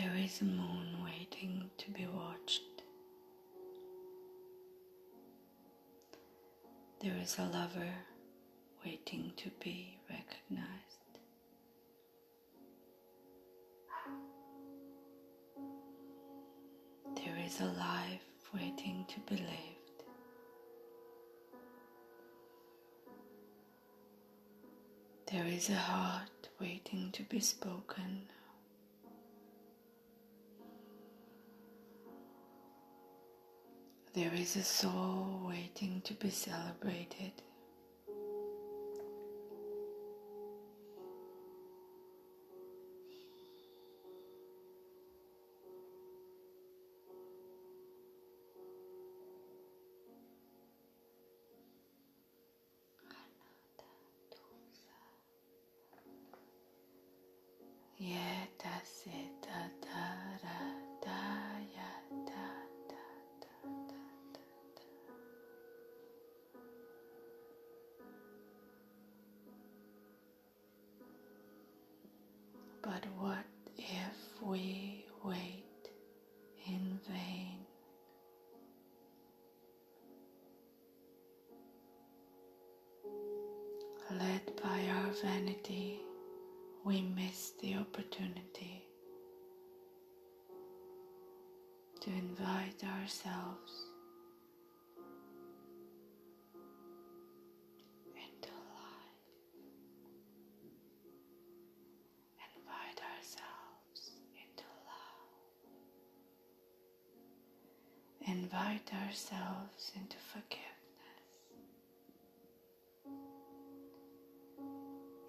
There is a moon waiting to be watched. There is a lover waiting to be recognized. There is a life waiting to be lived. There is a heart waiting to be spoken. There is a soul waiting to be celebrated. But what if we wait in vain? Led by our vanity, we miss the opportunity to invite ourselves Invite ourselves into forgiveness.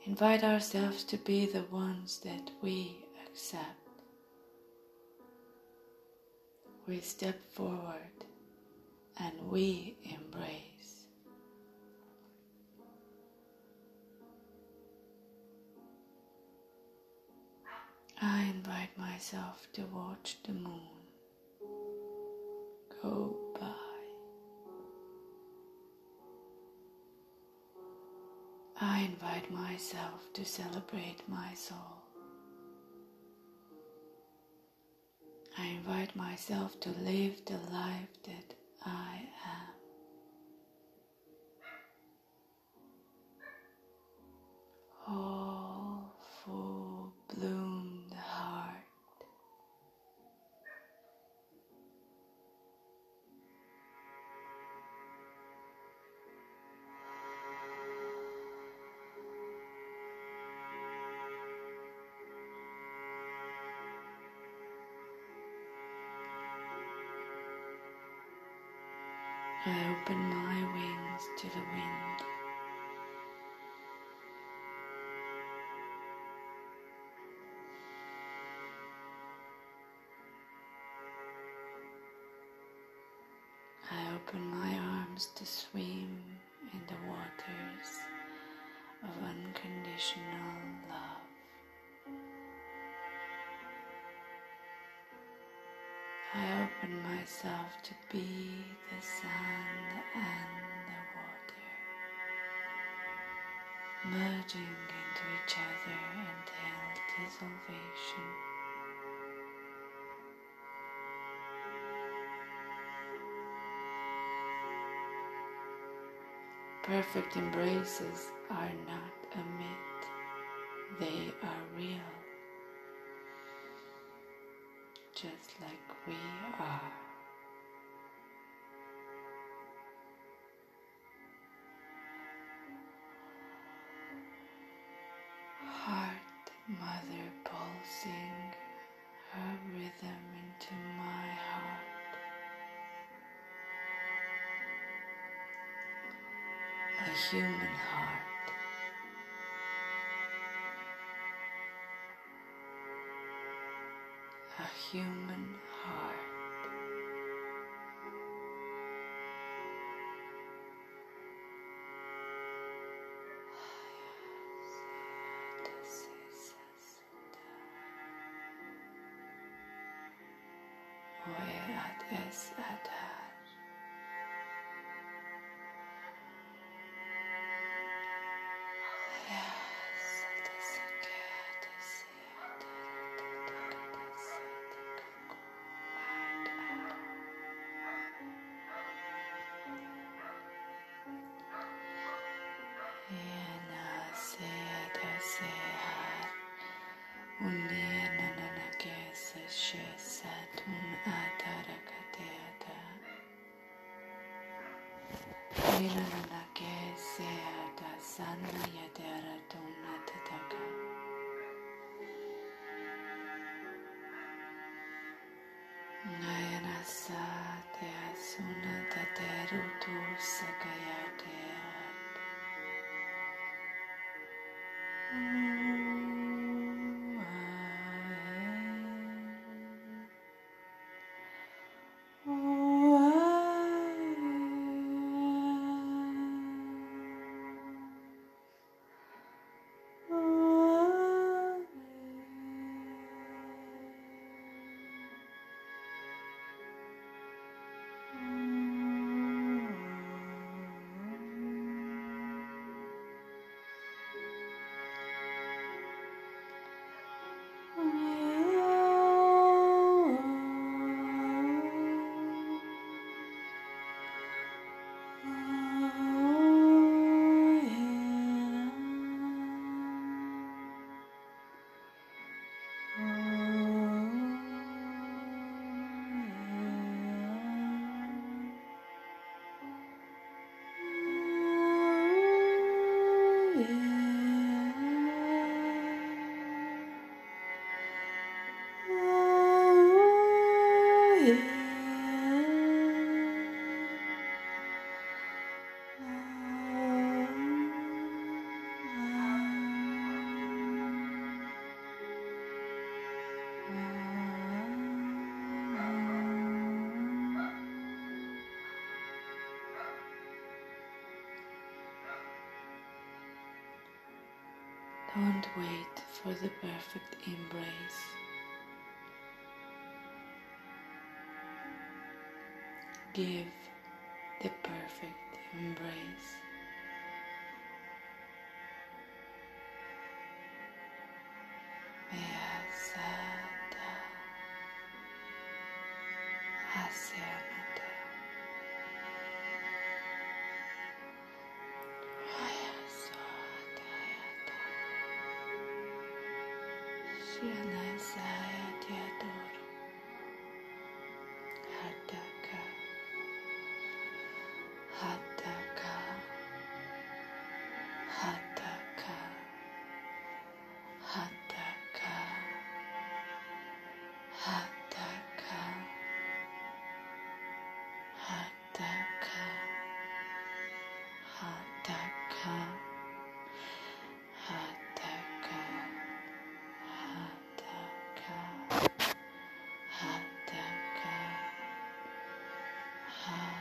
Invite ourselves to be the ones that we accept. We step forward and we embrace. I invite myself to watch the moon go by. I invite myself to celebrate my soul. I invite myself to live the life that I am. I open my wings to the wind. I open my arms to swim in the waters of unconditional love. Myself to be the sun and the water, merging into each other until dissolution. Perfect embraces are not a myth, they are real, just like we are. Mother pulsing her rhythm into my heart. a human heart. A human Yes, at her. Nina nana ke sea da sana ya dera tona tataka. Nayana sa te asuna da deru tu sakaya Don't wait for the perfect embrace. Give the perfect embrace. Beasada Hataka. Hataka. Yeah.